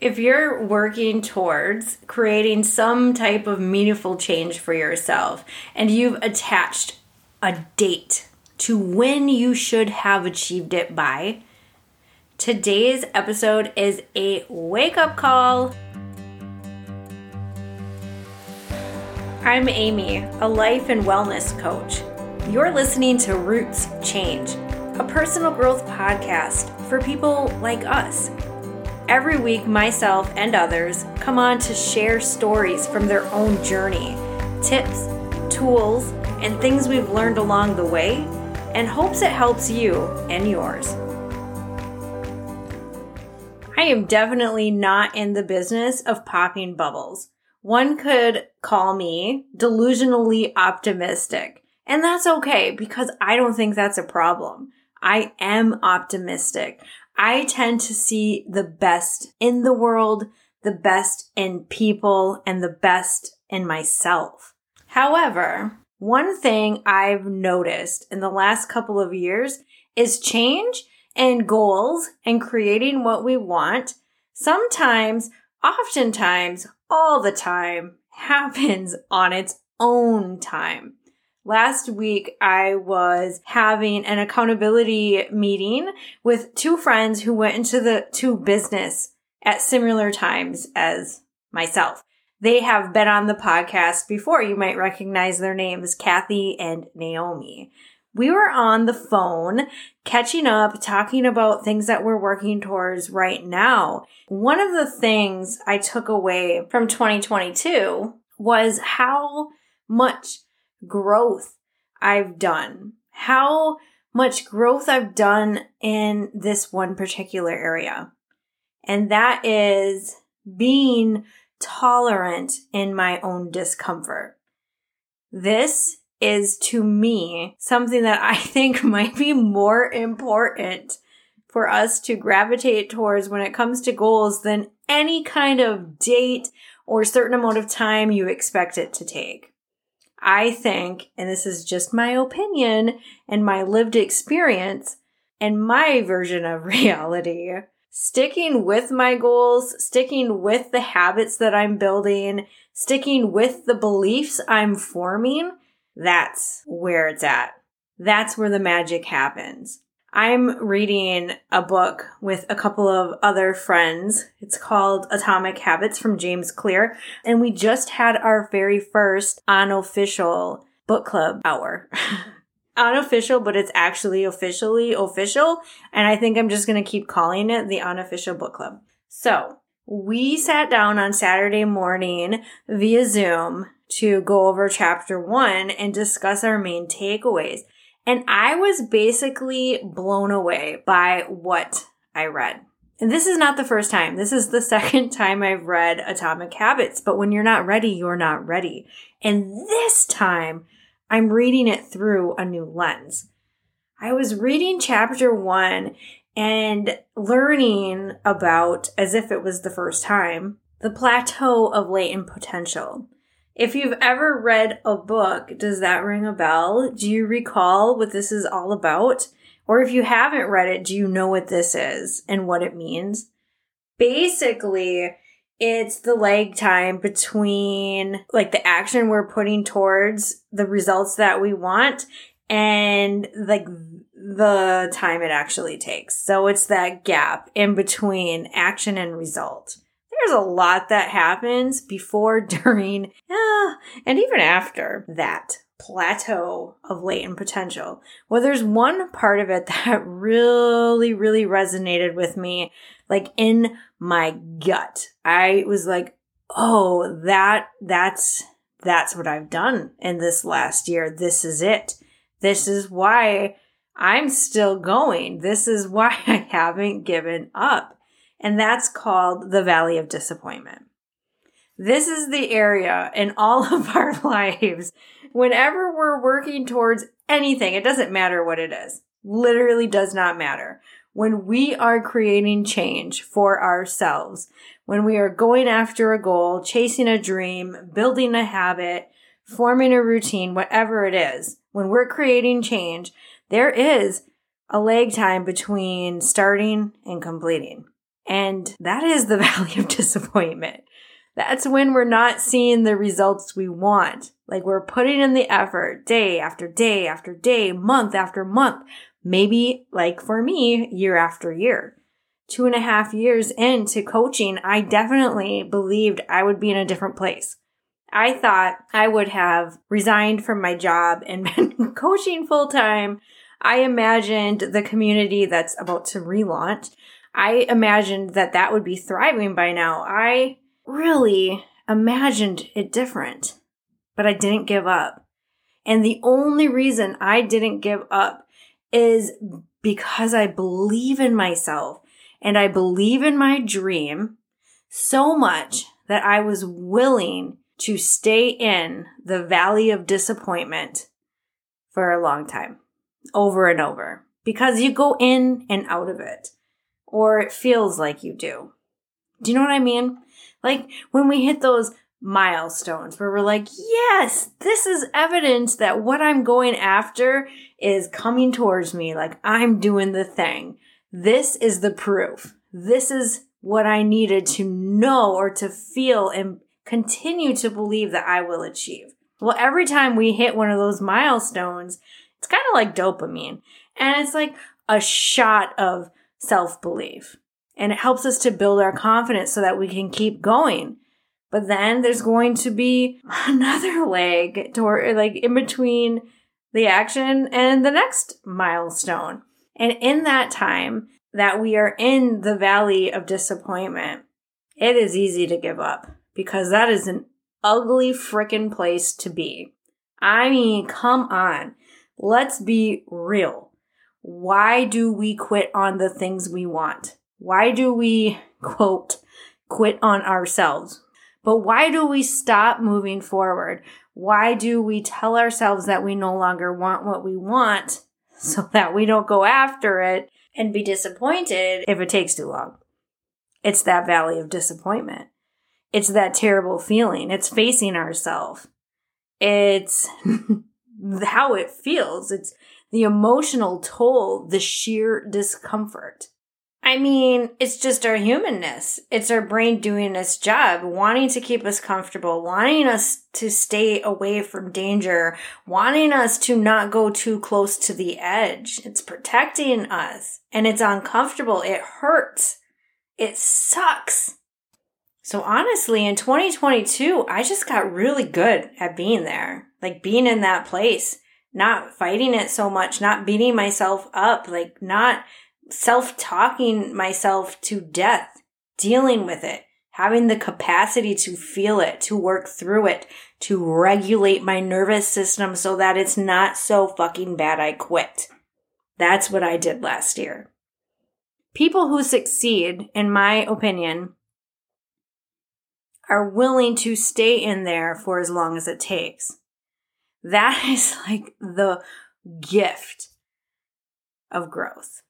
If you're working towards creating some type of meaningful change for yourself and you've attached a date to when you should have achieved it by, today's episode is a wake up call. I'm Amy, a life and wellness coach. You're listening to Roots Change, a personal growth podcast for people like us Every week, myself and others come on to share stories from their own journey, tips, tools, and things we've learned along the way, and hopes it helps you and yours. I am definitely not in the business of popping bubbles. One could call me delusionally optimistic, and that's okay because I don't think that's a problem. I am optimistic. I tend to see the best in the world, the best in people, and the best in myself. However, one thing I've noticed in the last couple of years is change and goals and creating what we want sometimes, oftentimes, all the time happens on its own time. Last week, I was having an accountability meeting with two friends who went into the to business at similar times as myself. They have been on the podcast before. You might recognize their names, Kathy and Naomi. We were on the phone catching up, talking about things that we're working towards right now. One of the things I took away from 2022 was how much growth I've done, how much growth I've done in this one particular area. And that is being tolerant in my own discomfort. This is to me something that I think might be more important for us to gravitate towards when it comes to goals than any kind of date or certain amount of time you expect it to take. I think, and this is just my opinion and my lived experience and my version of reality, sticking with my goals, sticking with the habits that I'm building, sticking with the beliefs I'm forming, that's where it's at. That's where the magic happens. I'm reading a book with a couple of other friends. It's called Atomic Habits from James Clear. And we just had our very first unofficial book club hour. unofficial, but it's actually officially official. And I think I'm just going to keep calling it the unofficial book club. So we sat down on Saturday morning via Zoom to go over chapter one and discuss our main takeaways. And I was basically blown away by what I read. And this is not the first time. This is the second time I've read Atomic Habits. But when you're not ready, you're not ready. And this time, I'm reading it through a new lens. I was reading chapter one and learning about, as if it was the first time, the plateau of latent potential. If you've ever read a book, does that ring a bell? Do you recall what this is all about? Or if you haven't read it, do you know what this is and what it means? Basically, it's the lag time between like the action we're putting towards the results that we want and like the time it actually takes. So it's that gap in between action and result there's a lot that happens before, during, uh, and even after that plateau of latent potential. Well, there's one part of it that really, really resonated with me, like in my gut. I was like, oh, that, that's, that's what I've done in this last year. This is it. This is why I'm still going. This is why I haven't given up and that's called the Valley of Disappointment. This is the area in all of our lives, whenever we're working towards anything, it doesn't matter what it is, literally does not matter. When we are creating change for ourselves, when we are going after a goal, chasing a dream, building a habit, forming a routine, whatever it is, when we're creating change, there is a lag time between starting and completing. And that is the valley of disappointment. That's when we're not seeing the results we want. Like we're putting in the effort day after day after day, month after month, maybe like for me, year after year. Two and a half years into coaching, I definitely believed I would be in a different place. I thought I would have resigned from my job and been coaching full time. I imagined the community that's about to relaunch. I imagined that that would be thriving by now. I really imagined it different, but I didn't give up. And the only reason I didn't give up is because I believe in myself and I believe in my dream so much that I was willing to stay in the valley of disappointment for a long time, over and over, because you go in and out of it, or it feels like you do. Do you know what I mean? Like when we hit those milestones where we're like, yes, this is evidence that what I'm going after is coming towards me. Like I'm doing the thing. This is the proof. This is what I needed to know or to feel and continue to believe that I will achieve. Well, every time we hit one of those milestones, it's kind of like dopamine and it's like a shot of self belief and it helps us to build our confidence so that we can keep going. But then there's going to be another leg toward like in between the action and the next milestone. And in that time that we are in the valley of disappointment, it is easy to give up because that is an ugly freaking place to be. I mean, come on. Let's be real. Why do we quit on the things we want? Why do we, quote, quit on ourselves? But why do we stop moving forward? Why do we tell ourselves that we no longer want what we want so that we don't go after it and be disappointed if it takes too long? It's that valley of disappointment. It's that terrible feeling. It's facing ourselves. It's how it feels. It's the emotional toll, the sheer discomfort. I mean, it's just our humanness. It's our brain doing its job, wanting to keep us comfortable, wanting us to stay away from danger, wanting us to not go too close to the edge. It's protecting us and it's uncomfortable. It hurts. It sucks. So honestly, in 2022, I just got really good at being there, like being in that place, not fighting it so much, not beating myself up, like not self talking myself to death, dealing with it, having the capacity to feel it, to work through it, to regulate my nervous system so that it's not so fucking bad I quit. That's what I did last year. People who succeed, in my opinion, are willing to stay in there for as long as it takes. That is like the gift of growth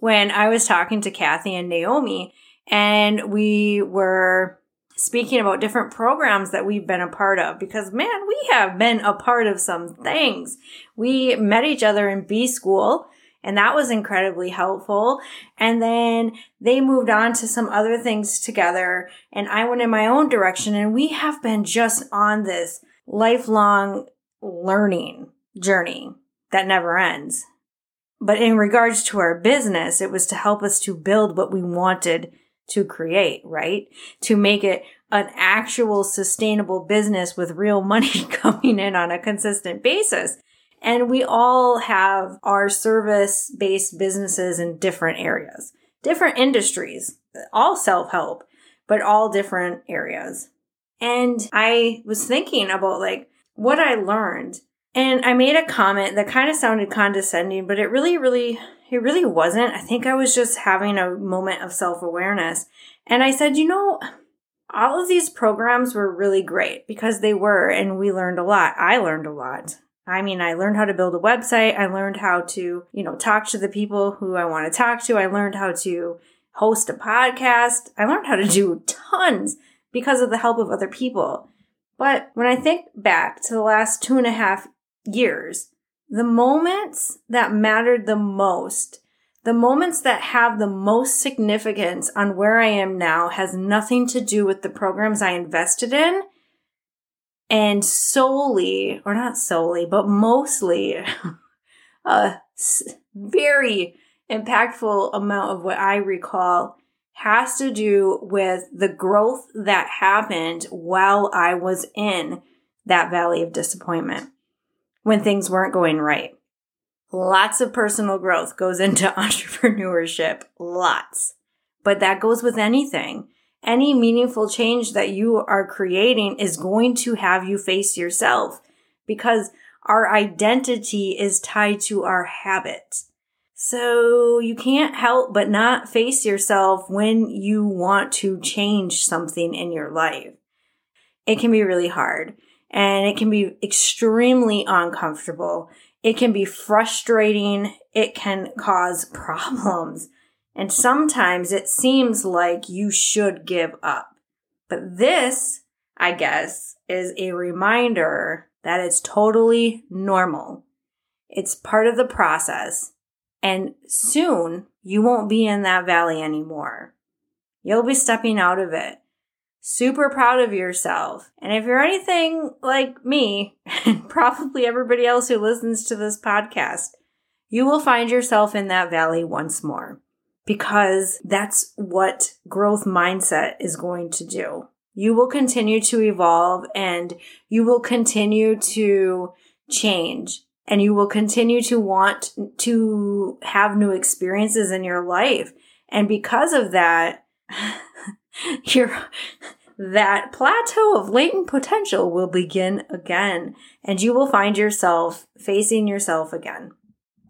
when I was talking to Kathy and Naomi, and we were speaking about different programs that we've been a part of because man, we have been a part of some things. We met each other in B school and that was incredibly helpful. And then they moved on to some other things together and I went in my own direction and we have been just on this lifelong learning journey that never ends. But in regards to our business, it was to help us to build what we wanted to create, right? To make it an actual sustainable business with real money coming in on a consistent basis. And we all have our service based businesses in different areas, different industries, all self help, but all different areas. And I was thinking about like what I learned and I made a comment that kind of sounded condescending, but it really, really, it really wasn't. I think I was just having a moment of self awareness. And I said, you know, all of these programs were really great because they were, and we learned a lot. I learned a lot. I mean, I learned how to build a website. I learned how to, you know, talk to the people who I want to talk to. I learned how to host a podcast. I learned how to do tons because of the help of other people. But when I think back to the last two and a half years, the moments that mattered the most, The moments that have the most significance on where I am now has nothing to do with the programs I invested in. And solely, or not solely, but mostly, a very impactful amount of what I recall has to do with the growth that happened while I was in that valley of disappointment when things weren't going right. Lots of personal growth goes into entrepreneurship. Lots. But that goes with anything. Any meaningful change that you are creating is going to have you face yourself because our identity is tied to our habits. So you can't help but not face yourself when you want to change something in your life. It can be really hard and it can be extremely uncomfortable. It can be frustrating. It can cause problems. And sometimes it seems like you should give up. But this, I guess, is a reminder that it's totally normal. It's part of the process. And soon you won't be in that valley anymore. You'll be stepping out of it super proud of yourself. And if you're anything like me, and probably everybody else who listens to this podcast, you will find yourself in that valley once more because that's what growth mindset is going to do. You will continue to evolve and you will continue to change and you will continue to want to have new experiences in your life. And because of that, your that plateau of latent potential will begin again and you will find yourself facing yourself again.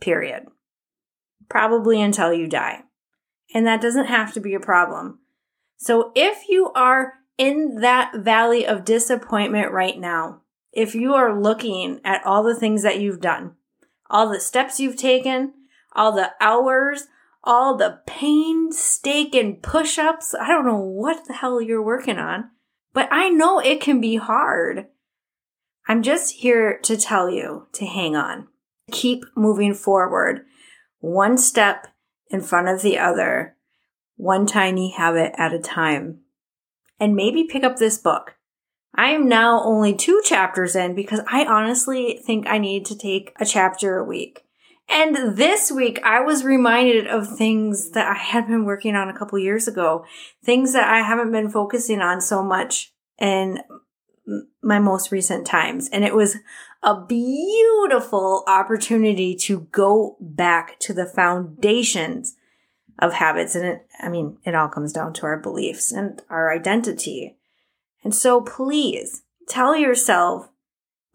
Period. Probably until you die. And that doesn't have to be a problem. So if you are in that valley of disappointment right now, if you are looking at all the things that you've done, all the steps you've taken, all the hours, all the painstaking push ups. I don't know what the hell you're working on, but I know it can be hard. I'm just here to tell you to hang on. Keep moving forward, one step in front of the other, one tiny habit at a time. And maybe pick up this book. I am now only two chapters in because I honestly think I need to take a chapter a week. And this week, I was reminded of things that I had been working on a couple years ago, things that I haven't been focusing on so much in my most recent times. And it was a beautiful opportunity to go back to the foundations of habits. And it, I mean, it all comes down to our beliefs and our identity. And so please tell yourself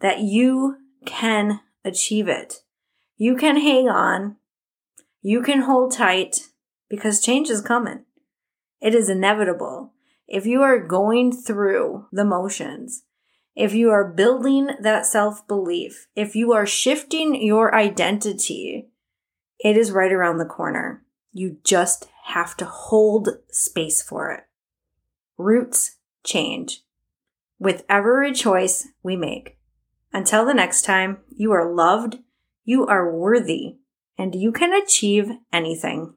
that you can achieve it. You can hang on. You can hold tight because change is coming. It is inevitable. If you are going through the motions, if you are building that self belief, if you are shifting your identity, it is right around the corner. You just have to hold space for it. Roots change with every choice we make. Until the next time, you are loved you are worthy and you can achieve anything.